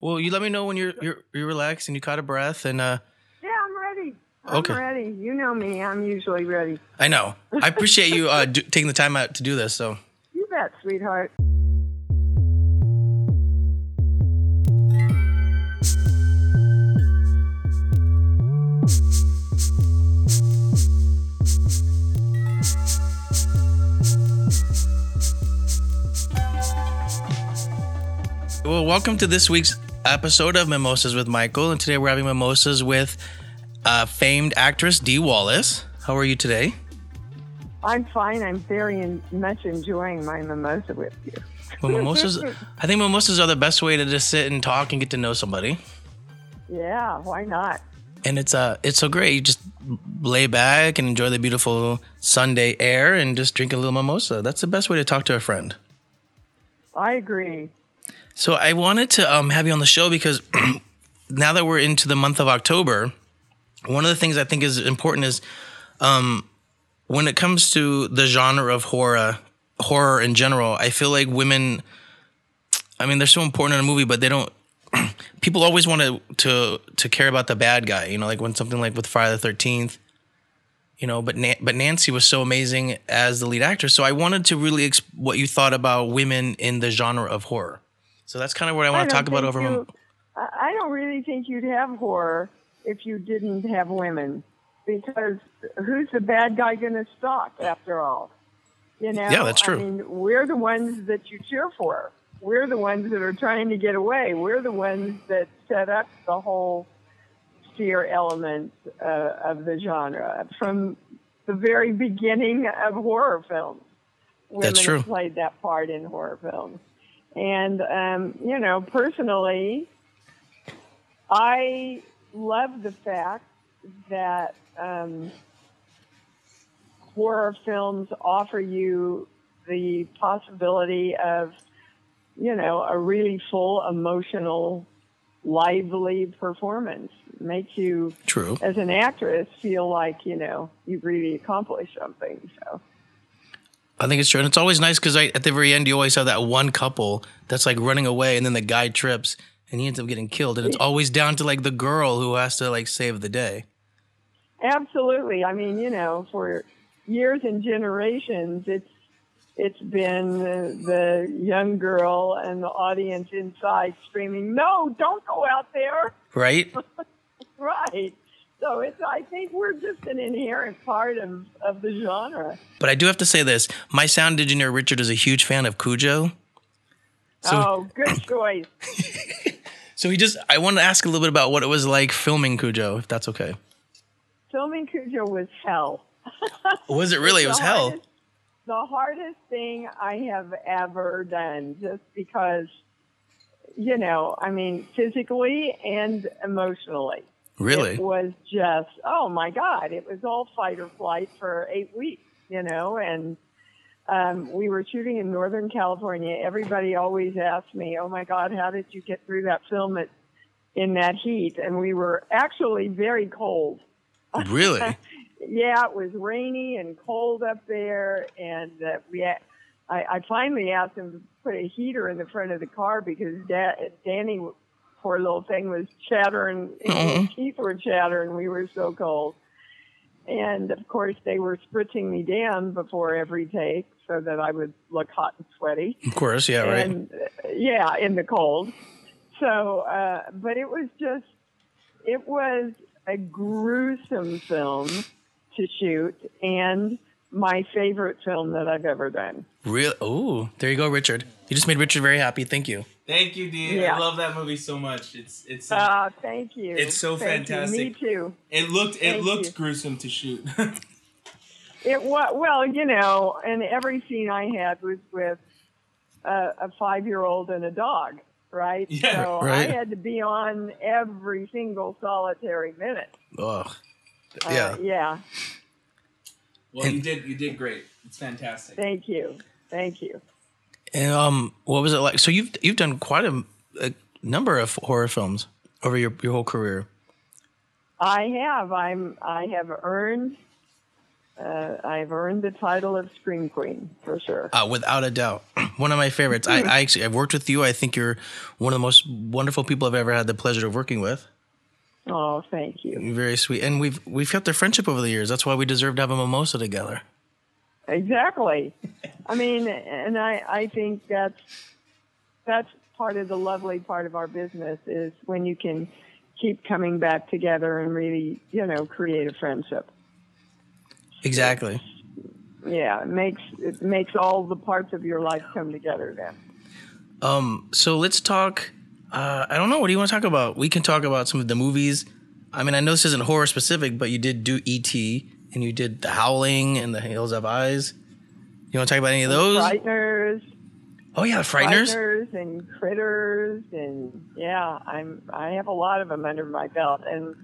Well, you let me know when you're you're you're relaxed and you caught a breath and uh Yeah, I'm ready. I'm Okay. ready. You know me. I'm usually ready. I know. I appreciate you uh do, taking the time out to do this. So, You bet, sweetheart. well, welcome to this week's episode of Mimosas with Michael, and today we're having mimosas with uh, famed actress Dee Wallace. How are you today? I'm fine. I'm very in, much enjoying my mimosa with you. Well, mimosas. I think mimosas are the best way to just sit and talk and get to know somebody. Yeah, why not? And it's uh, it's so great. You just lay back and enjoy the beautiful Sunday air and just drink a little mimosa. That's the best way to talk to a friend. I agree. So I wanted to um, have you on the show because now that we're into the month of October, one of the things I think is important is um, when it comes to the genre of horror, horror in general. I feel like women. I mean, they're so important in a movie, but they don't. People always want to to to care about the bad guy, you know, like when something like with Friday the Thirteenth, you know. But Na- but Nancy was so amazing as the lead actress, so I wanted to really exp- what you thought about women in the genre of horror. So that's kind of what I want to talk about over. you- I I don't really think you'd have horror if you didn't have women, because who's the bad guy going to stalk after all? You know. Yeah, that's true. I mean, we're the ones that you cheer for. We're the ones that are trying to get away. We're the ones that set up the whole fear element uh, of the genre from the very beginning of horror films. Women That's true. played that part in horror films. And, um, you know, personally, I love the fact that um, horror films offer you the possibility of, you know, a really full, emotional, lively performance. Makes you, True. as an actress, feel like, you know, you've really accomplished something. So, I think it's true, and it's always nice because at the very end you always have that one couple that's like running away, and then the guy trips and he ends up getting killed, and it's always down to like the girl who has to like save the day. Absolutely. I mean, you know, for years and generations, it's it's been the, the young girl and the audience inside screaming, "No, don't go out there!" Right? Right. So it's. I think we're just an inherent part of of the genre. But I do have to say this: my sound engineer Richard is a huge fan of Cujo. So, oh, good choice. so he just I want to ask a little bit about what it was like filming Cujo, if that's okay. Filming Cujo was hell. Was it really? It was hell. Hardest, the hardest thing I have ever done, just because, you know, I mean, physically and emotionally. Really? It was just, oh my God, it was all fight or flight for eight weeks, you know, and um, we were shooting in Northern California. Everybody always asked me, oh my God, how did you get through that film at, in that heat? And we were actually very cold. Really? Yeah, it was rainy and cold up there, and uh, we. Had, I, I finally asked him to put a heater in the front of the car because da- Danny, poor little thing, was chattering. His teeth were chattering. We were so cold, and of course they were spritzing me down before every take so that I would look hot and sweaty Of course, yeah, right. and uh, yeah, in the cold. So, uh, but it was just, it was a gruesome film to shoot, and my favorite film that I've ever done. Real? Oh, there you go, Richard. You just made Richard very happy. Thank you. Thank you, Dee. Yeah. I love that movie so much. It's it's Uh, thank you. It's so Thank you. fantastic. Me too. it looked it thank looked you. gruesome to shoot. It was well, you know, and every scene I had was with a, a five-year-old and a dog, right? Yeah, so right. I had to be on every single solitary minute. Ugh. Uh, Yeah. yeah. well, you did you did great. It's fantastic. Thank you. Thank you. And um, what was it like? So you've you've done quite a, a number of horror films over your your whole career. I have. I'm. I have earned uh, I've earned the title of Scream Queen for sure. Uh, without a doubt, one of my favorites. I, I actually I've worked with you. I think you're one of the most wonderful people I've ever had the pleasure of working with. Oh, thank you. You're very sweet, and we've we've kept our friendship over the years. That's why we deserve to have a mimosa together. Exactly. I mean, and I I think that's that's part of the lovely part of our business is when you can keep coming back together and really you know create a friendship. Exactly. Yeah, it makes it makes all the parts of your life come together then. Um. So let's talk. Uh, I don't know. What do you want to talk about? We can talk about some of the movies. I mean, I know this isn't horror specific, but you did do E.T. and you did The Howling and The Hills Have Eyes. You want to talk about any of those? Frighteners. Oh yeah, Frighteners. Frighteners and critters and yeah, I'm I have a lot of them under my belt and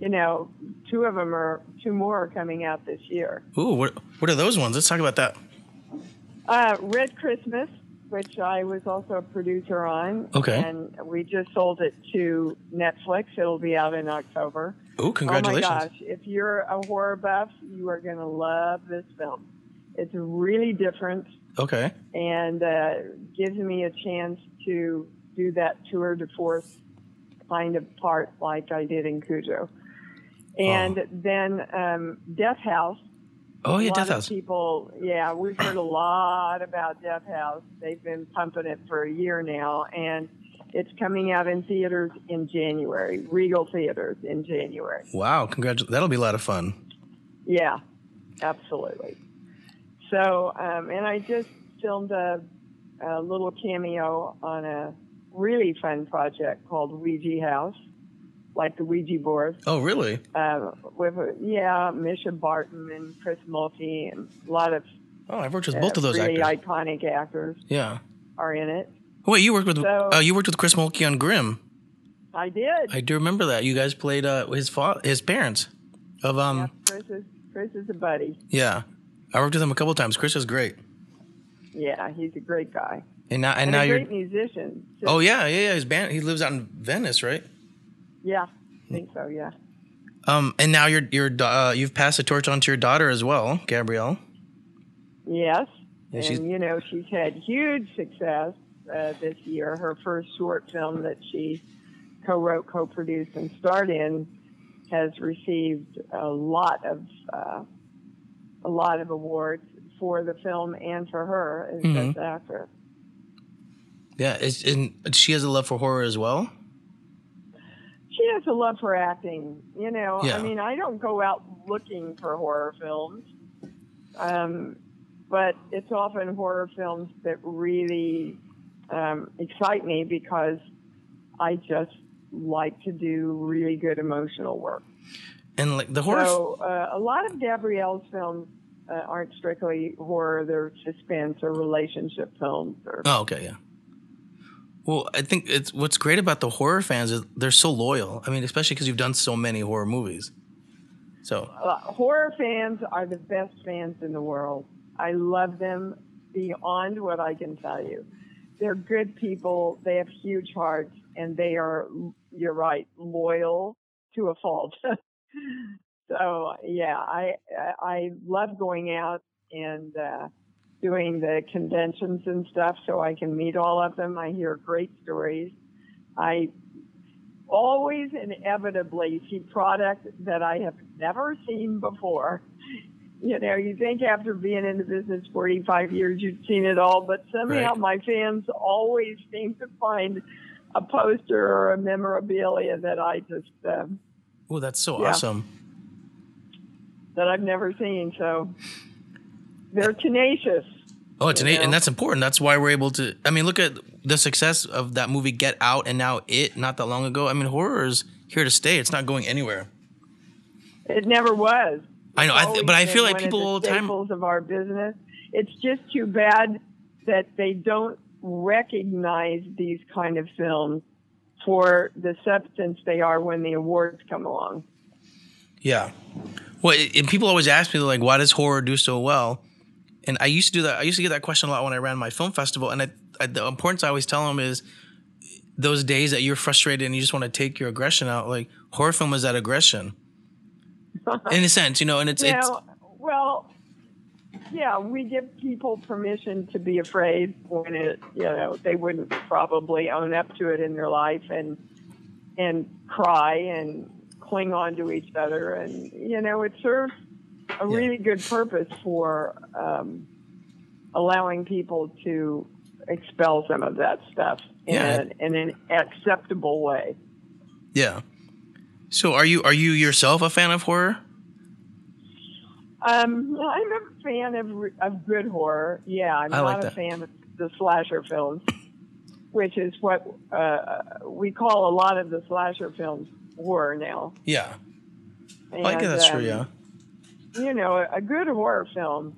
you know, two of them are two more are coming out this year. Ooh, what what are those ones? Let's talk about that. Uh, Red Christmas, which I was also a producer on. Okay. And we just sold it to Netflix. It'll be out in October. Ooh, congratulations! Oh my gosh! If you're a horror buff, you are going to love this film. It's really different Okay. and uh, gives me a chance to do that tour de force kind of part like I did in Cujo. And then um, Death House. Oh yeah, Death House. people, yeah, we've heard a lot about Death House. They've been pumping it for a year now, and it's coming out in theaters in January, Regal Theaters in January. Wow, congratulations! That'll be a lot of fun. Yeah, absolutely. So, um, and I just filmed a, a little cameo on a really fun project called Ouija House, like the Ouija board. Oh really? Uh, with yeah, Mischa Barton and Chris Mulkey and a lot of Oh, I've worked with uh, both of those really actors. iconic actors yeah. are in it. Wait, you worked with So- uh, you worked with Chris Mulkey on Grimm. I did. I do remember that. You guys played uh, his fa- his parents. Of yeah, um, Chris is Chris is a buddy. yeah. I worked with him a couple times. Chris is great. Yeah, he's a great guy And now and, and, now a you're. A great musician. Oh yeah, yeah, yeah. His band. He lives out in Venice, right? Yeah, I think so. Yeah. Um, and now you're you're uh, you've passed the torch on to your daughter as well, Gabrielle. Yes. Yeah, and, you know, she's had huge success uh, this year. Her first short film that she co wrote, co produced, and starred in has received a lot of uh, a lot of awards for the film and for her as Mhm. best actress. Yeah, it's, and she has a love for horror as well. She has a love for acting. You know, Yeah. I mean, I don't go out looking for horror films, um, but it's often horror films that really um, excite me because I just like to do really good emotional work. And like the horror. So uh, a lot of Gabrielle's films uh, aren't strictly horror; they're suspense or relationship films. Or oh, okay, yeah. Well, I think it's what's great about the horror fans is they're so loyal. I mean, especially because you've done so many horror movies. So uh, horror fans are the best fans in the world. I love them beyond what I can tell you. They're good people. They have huge hearts, and they are. You're right, loyal to a fault. so yeah, I I love going out and uh, doing the conventions and stuff, so I can meet all of them. I hear great stories. I always inevitably see product that I have never seen before. You know, you think after being in the business 45 years, you've seen it all, but somehow Right. my fans always seem to find a poster or a memorabilia that I just, uh, oh, that's so Yeah. awesome. that I've never seen. So they're tenacious. Oh, it's and that's important. That's why we're able to. I mean, look at the success of that movie Get Out, and now it not that long ago. I mean, horror is here to stay. It's not going anywhere. It never was. I know, I th- but I feel like people all the time. of our business. It's just too bad that they don't recognize these kind of films for the substance they are when the awards come along. Yeah. Well, and people always ask me like, why does horror do so well? And I used to do that. I used to get that question a lot when I ran my film festival. And I, I, the importance I always tell them is those days that you're frustrated and you just want to take your aggression out. Like horror film is that aggression, in a sense, you know. And it's it's Now, well, yeah, we give people permission to be afraid when it, you know, they wouldn't probably own up to it in their life and and cry and cling on to each other, and you know, it serves a Yeah. really good purpose for um, allowing people to expel some of that stuff in, Yeah. an, in an acceptable way. Yeah. So are you are you yourself a fan of horror? Um, I'm a fan of of good horror. Yeah, I'm I not like a fan of the slasher films, which is what uh, we call a lot of the slasher films horror now. Yeah. And, I guess that's true. um, Yeah. You know, a, good horror film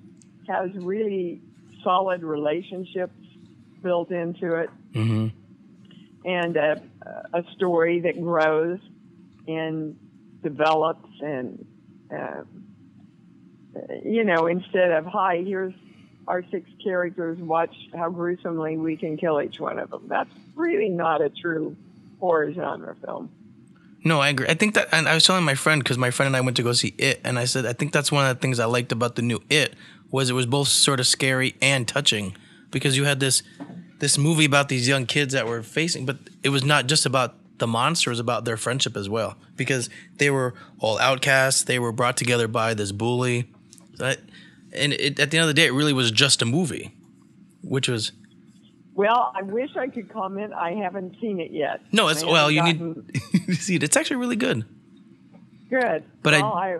has really solid relationships built into it, Mm-hmm. and a, a story that grows and develops and. Uh, you know, instead of hi, here's our six characters, watch how gruesomely we can kill each one of them. That's really not a true horror genre film. No, I agree. I think that, and I was telling my friend because my friend and I went to go see It, and I said I think that's one of the things I liked about the new It was it was both sort of scary and touching because you had this this movie about these young kids that were facing, but it was not just about the monster; it was about their friendship as well because they were all outcasts. They were brought together by this bully, and it, at the end of the day, it really was just a movie, which was Well, I wish I could comment. I haven't seen it yet. no, it's well, you haven't need to see it. It's actually really good. good. But I- well, I,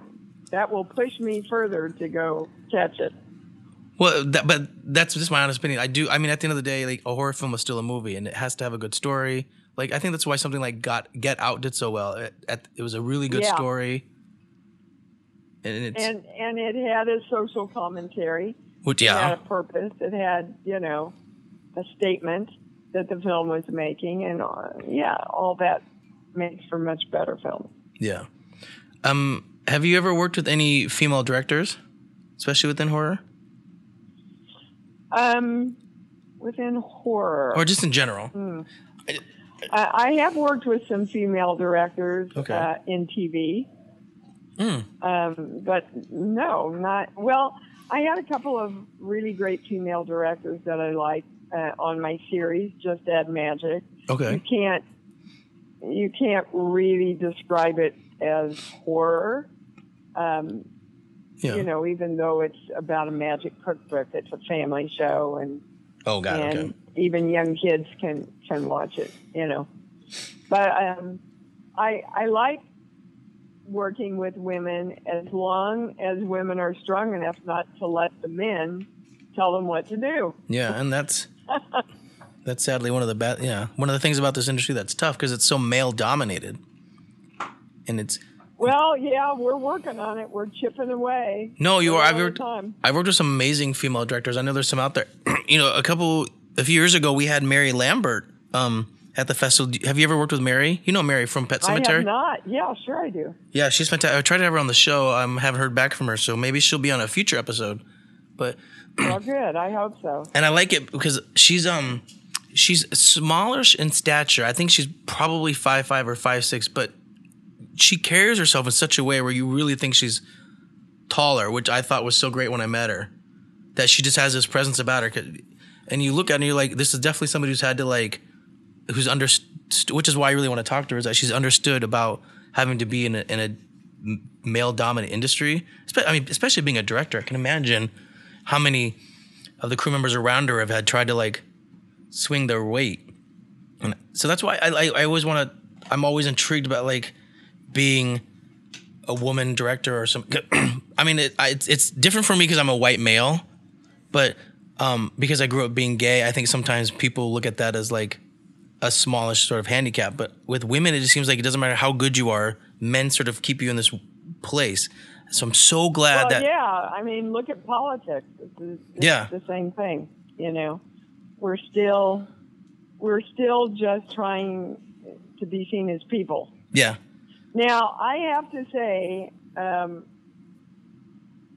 that will push me further to go catch it. Well, that, but that's just my honest opinion. I do. I mean, at the end of the day, like a horror film is still a movie, and it has to have a good story. Like I think that's why something like Got Get Out did so well. It, at, it was a really good Yeah. story, and it's And and it had a social commentary. which It had yeah, a purpose. It had you know a statement that the film was making, and uh, yeah, all that makes for much better film. yeah. Um, have you ever worked with any female directors, especially within horror, Um, within horror, or just in general? I, I have worked with some female directors Okay. uh, in TV, Mm. um, but no, not well. I had a couple of really great female directors that I liked uh, on my series, Just Add Magic. Okay. You can't you can't really describe it as horror. Um, Yeah. You know, even though it's about a magic cookbook, it's a family show, and oh God. and Okay. even young kids can can watch it. You know, but um, I I like working with women as long as women are strong enough not to let the men tell them what to do. Yeah, and that's that's sadly one of the bad. Yeah, one of the things about this industry that's tough because it's so male dominated, and it's Well, yeah, we're working on it. We're chipping away. No, you are. I've worked, time. I've worked with some amazing female directors. I know there's some out there. you know, a couple, a few years ago, we had Mary Lambert um, at the festival. Have you ever worked with Mary? You know Mary from Pet I have Cemetery? not. Yeah, sure I do. Yeah, she's fantastic. I tried to have her on the show. I um, haven't heard back from her, so maybe she'll be on a future episode. But Well, good. I hope so. and I like it because she's um she's smallish in stature. I think she's probably five five or five six, but she carries herself in such a way where you really think she's taller, which I thought was so great when I met her. That she just has this presence about her, and you look at her and you're like, this is definitely somebody who's had to like, who's understood, which is why I really want to talk to her. Is that she's understood about having to be in a, in a male dominant industry. I mean, especially being a director, I can imagine how many of the crew members around her have had tried to like swing their weight. And so that's why I, I, I always want to, I'm always intrigued about like being a woman director or some. I mean, it, I, it's, it's different for me because I'm a white male, but um, because I grew up being gay, I think sometimes people look at that as like a smallish sort of handicap. But with women, it just seems like it doesn't matter how good you are, men sort of keep you in this place. So I'm so glad Well, that yeah. I mean, look at politics. It's, it's Yeah. the same thing. You know, we're still we're still just trying to be seen as people. yeah, Now, I have to say, um,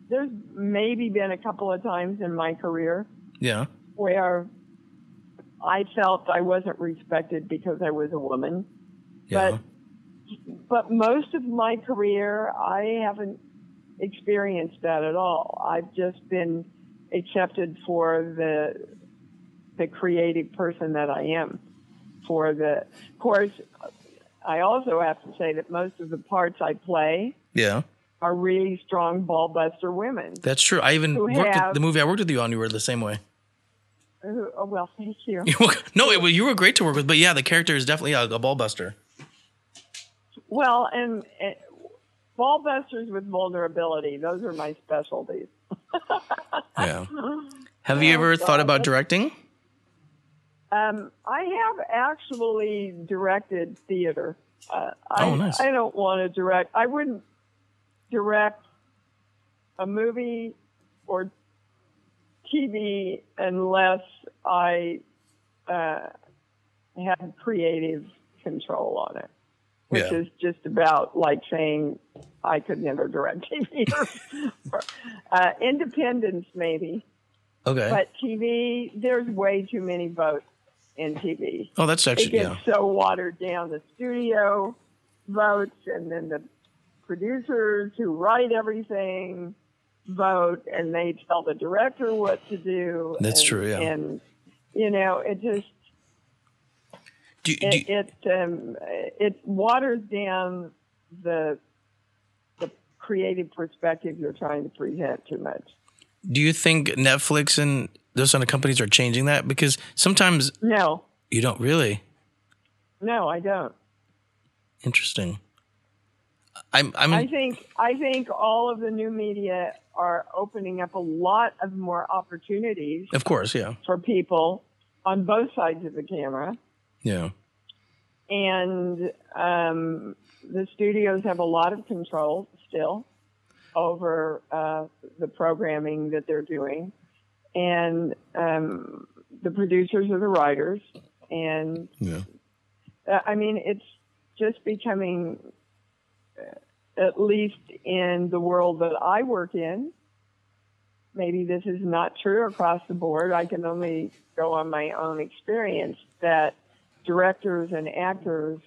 there's maybe been a couple of times in my career yeah, where I felt I wasn't respected because I was a woman. yeah, But but most of my career, I haven't experienced that at all. I've just been accepted for the the creative person that I am. For the, of course, I also have to say that most of the parts I play Yeah, are really strong ball buster women. that's true. I even worked have- the movie I worked with you on. You were the same way. Who- Oh, well, thank you. no, it, was- you were great to work with, but yeah, the character is definitely a, a ball buster. Well, and, and ball busters with vulnerability; those are my specialties. Yeah. Have you ever thought about directing? Um, I have actually directed theater. Uh, I, Oh, nice. I don't want to direct. I wouldn't direct a movie or TV unless I uh, had creative control on it, which Yeah. is just about like saying I could never direct TV. or, uh, independence, maybe. Okay. But TV, there's way too many votes in TV. oh, that's It actually gets yeah. so watered down. The studio votes, and then the producers who write everything vote, and they tell the director what to do. That's and- true, yeah. And you know, it just Do, do, it it, um, it waters down the the creative perspective you're trying to present too much. do you think Netflix and those kind of companies are changing that? Because sometimes No, you don't really. no, I don't. Interesting. I'm. I'm. I think I think all of the new media are opening up a lot of more opportunities of course, yeah, for people on both sides of the camera, yeah, and um, the studios have a lot of control still over uh, the programming that they're doing, and um, the producers are the writers, and yeah. Uh, I mean, it's just becoming, uh, at least in the world that I work in, maybe this is not true across the board. I can only go on my own experience that directors and actors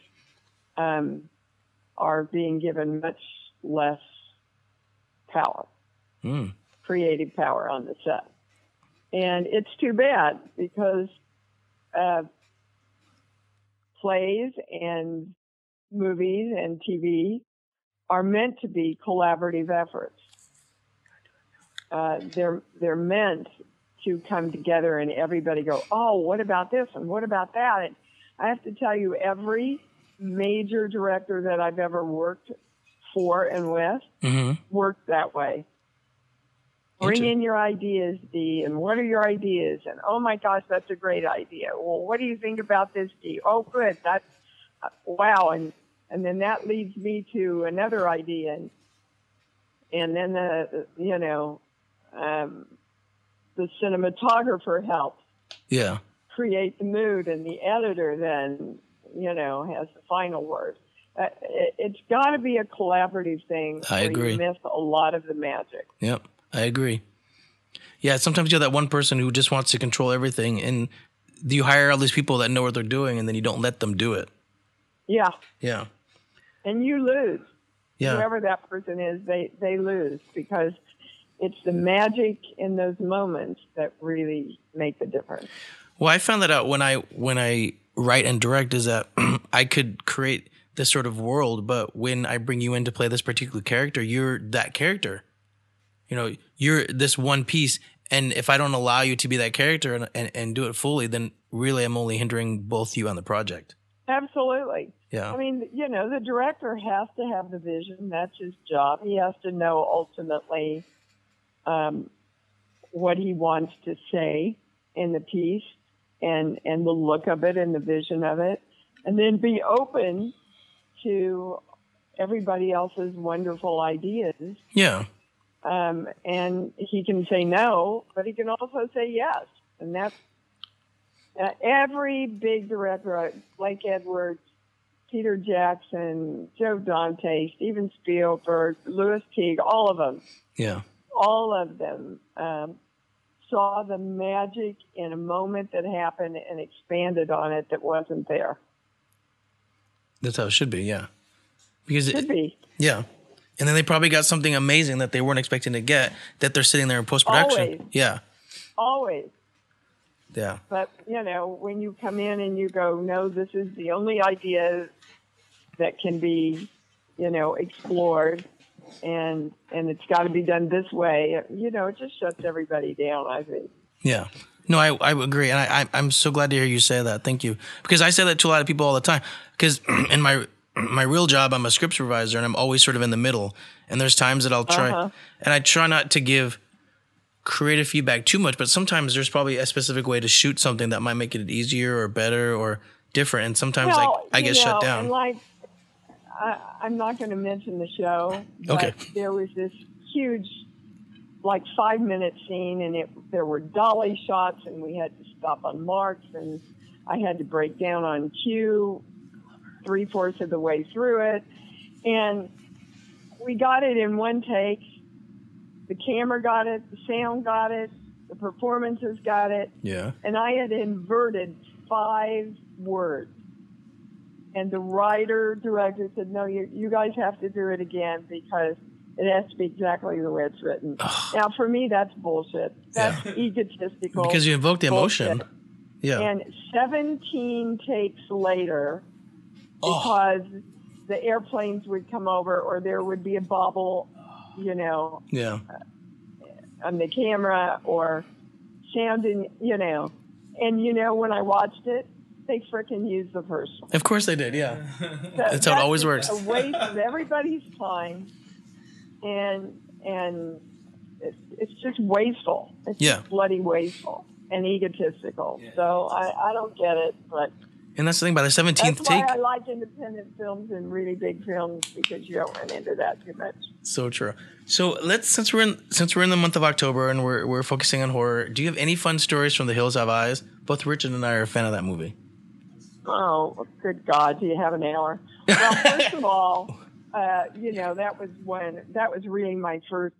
um, are being given much less power, Mm. creative power on the set. And it's too bad because uh, plays and movies and TV are meant to be collaborative efforts. Uh, they're they're meant to come together and everybody go, oh, what about this and what about that? And I have to tell you, every major director that I've ever worked for and with hmm worked that way. Bring in your ideas, Dee, and what are your ideas? And oh my gosh, that's a great idea. Well, what do you think about this, Dee? Oh, good. That's uh, wow. And and then that leads me to another idea, and and then the you know um, the cinematographer helps Yeah. Create the mood, and the editor then you know has the final word. Uh, it, it's got to be a collaborative thing. I agree. You miss a lot of the magic. Yep. I agree. Yeah. Sometimes you have that one person who just wants to control everything, and you hire all these people that know what they're doing, and then you don't let them do it. Yeah, Yeah. and you lose. Yeah. Whoever that person is, they they lose because it's the magic in those moments that really make the difference. Well, I found that out when I when I write and direct is that I could create this sort of world, but when I bring you in to play this particular character, you're that character. You know, you're this one piece, and if I don't allow you to be that character and and, and do it fully, then really I'm only hindering both you and the project. Absolutely. Yeah. I mean, you know, the director has to have the vision. That's his job. He has to know ultimately um, what he wants to say in the piece and, and the look of it and the vision of it. And then be open to everybody else's wonderful ideas. Yeah. Um, and he can say no, but he can also say yes. And that's uh, every big director, Blake Edwards, Peter Jackson, Joe Dante, Steven Spielberg, Lewis Teague, all of them, Yeah. all of them um, saw the magic in a moment that happened and expanded on it that wasn't there. That's how it should be. Yeah. Because it, be. yeah, And then they probably got something amazing that they weren't expecting to get that they're sitting there in post production. Yeah. Always. Yeah. But you know, when you come in and you go, no, this is the only idea that can be, you know, explored, and and it's got to be done this way. You know, it just shuts everybody down. I think. Yeah. No, I, I agree. And I, I, I'm so glad to hear you say that. Thank you. Because I say that to a lot of people all the time. Because in my my real job, I'm a script supervisor and I'm always sort of in the middle. And there's times that I'll try, Uh-huh. and I try not to give creative feedback too much, but sometimes there's probably a specific way to shoot something that might make it easier or better or different. And sometimes well, I, I get know, shut down. like, I, I'm not going to mention the show. But Okay. There was this huge, like five minute scene, and it there were dolly shots, and we had to stop on marks, and I had to break down on cue, three fourths of the way through it, and we got it in one take. The camera got it, the sound got it, the performances got it Yeah. and I had inverted five words. And the writer director said, "No, you you guys have to do it again because it has to be exactly the way it's written." now, for me, that's bullshit. That's egotistical. Because you invoke the emotion. bullshit. Yeah. And 17 takes later, Oh. because the airplanes would come over or there would be a bobble, you know, yeah. Uh, on the camera or sound, sounding, you know. And you know, when I watched it, they frickin' used the first one. Of course they did. Yeah. So That's how it always works. A waste of everybody's time, and and it, it's just wasteful. It's Yeah. just bloody wasteful and egotistical. Yeah. So I, I don't get it, but And that's the thing. By the 17th that's why take, I like independent films and really big films because you don't run into that too much. So true. So let's since we're in since we're in the month of October and we're we're focusing on horror. Do you have any fun stories from The Hills Have Eyes? Both Richard and I are a fan of that movie. Oh, good God! Do you have an hour? Well, first of all, uh, you know that was when that was really my first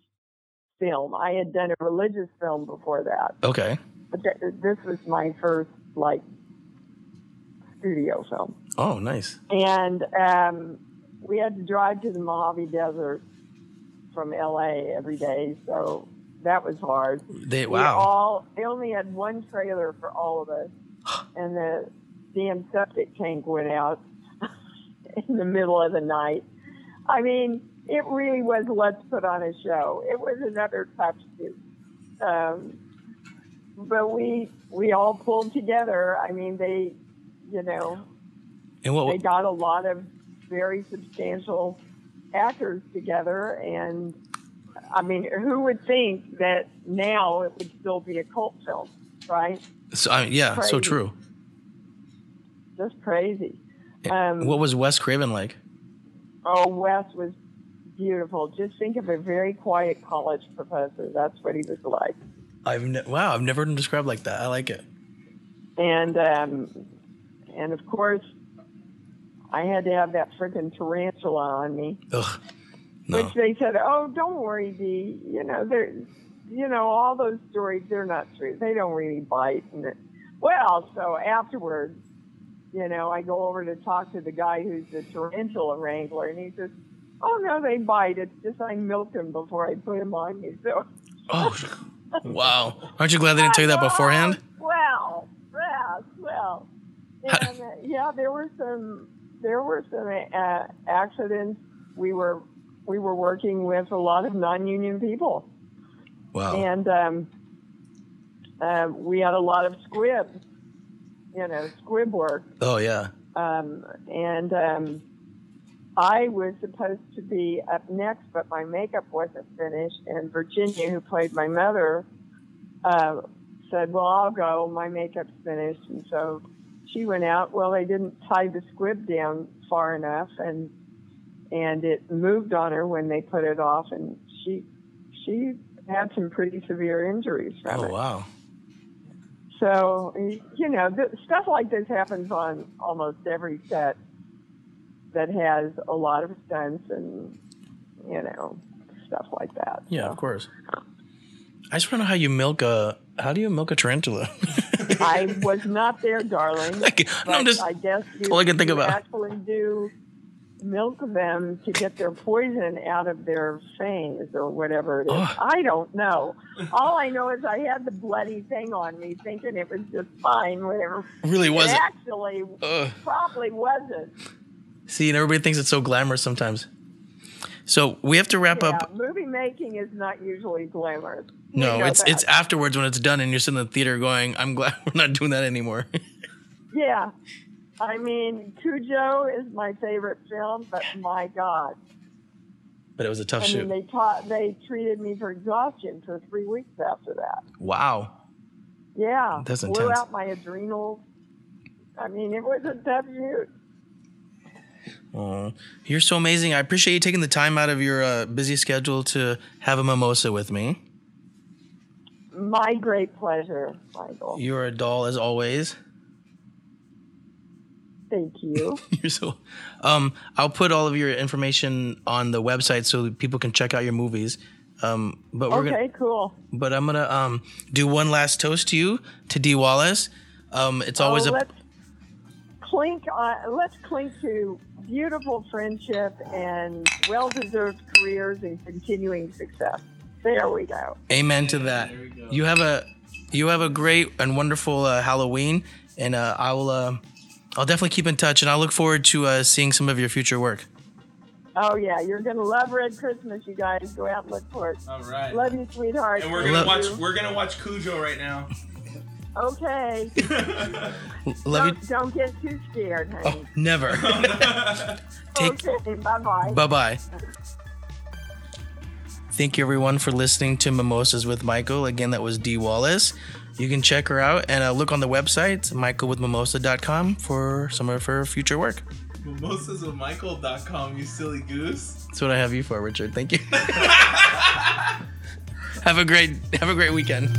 film. I had done a religious film before that, Okay. but th- this was my first like studio film. Oh, nice. And um, we had to drive to the Mojave Desert from LA every day, so that was hard. They We wow. all they only had one trailer for all of us, and the damn septic tank went out in the middle of the night. I mean, it really was let's put on a show. It was another tough shoot, um, but we we all pulled together. I mean, they, you know, and what? they got a lot of very substantial actors together and I mean, who would think that now it would still be a cult film, right? So, I mean, yeah, so true. Just crazy. Um, What was Wes Craven like? oh, Wes was beautiful. Just think of a very quiet college professor. That's what he was like. I've ne- wow, I've never heard him described like that. I like it. And um, and of course, I had to have that freaking tarantula on me. Ugh. No. Which they said, "Oh, don't worry, Dee. You know, they're, you know, all those stories they're not true. They don't really bite." And it, well, so afterwards, you know, I go over to talk to the guy who's the tarantula wrangler, and he says, "Oh no, they bite. It's just I milked them before I put them on you." So Oh, wow. Aren't you glad they didn't tell you that beforehand? Well, well, well. And uh, yeah, there were some there were some uh, accidents. We were we were working with a lot of non-union people, Wow. and um, uh, we had a lot of squibs. You know, squib work, Oh yeah. um, and um, I was supposed to be up next, but my makeup wasn't finished. And Virginia, who played my mother, uh, said, "Well, I'll go. My makeup's finished." And so she went out. Well, they didn't tie the squib down far enough, and and it moved on her when they put it off, and she she had some pretty severe injuries from Oh it. wow. So, you know, th- stuff like this happens on almost every set that has a lot of stunts and, you know, stuff like that. Yeah, So of course. I just want to know how you milk a. How do you milk a tarantula? I was not there, darling. Like, no, I'm just. I guess you, all I can think about. actually do milk them to get their poison out of their fangs or whatever it is. I don't know. All I know is I had the bloody thing on me, thinking it was just fine, whatever. Really wasn't. actually Ugh. probably wasn't. See, and everybody thinks it's so glamorous sometimes. So we have to wrap Yeah, up. movie making is not usually glamorous. No, know it's that. it's afterwards when it's done and you're sitting in the theater going, "I'm glad we're not doing that anymore." Yeah. I mean, Cujo is my favorite film, but my God. but it was a tough I mean, shoot. they taught, they treated me for exhaustion for three weeks after that. Wow. Yeah. That's Blew out my adrenals. I mean, it was a tough shoot. Oh, you're so amazing. I appreciate you taking the time out of your uh, busy schedule to have a mimosa with me. My great pleasure, Michael. You're a doll as always. Thank you. You're so. Um, I'll put all of your information on the website so that people can check out your movies. Um, but we're okay, gonna. cool. But I'm gonna um do one last toast to you to Dee Wallace. Um, it's always oh, a. let's clink. On, let's clink to beautiful friendship and well-deserved careers and continuing success. There we go. Amen to that. There we go. You have a you have a great and wonderful uh, Halloween, and uh, I will uh, I'll definitely keep in touch, and I'll look forward to uh, seeing some of your future work. Oh yeah, you're gonna love Red Christmas, you guys. Go out and look for it. All right. Love you, sweetheart. and we're gonna watch. you. We're gonna watch Cujo right now. Okay. Love you. don't, don't get too scared, honey. Oh, honey. never. Take okay, bye bye. bye bye. Thank you everyone for listening to Mimosas with Michael. Again, that was Dee Wallace. You can check her out and uh, look on the website michaelwithmimosa.com for some of her future work. Mimosaswithmichael.com, you silly goose. That's what I have you for, Richard. Thank you. have a great have a great weekend.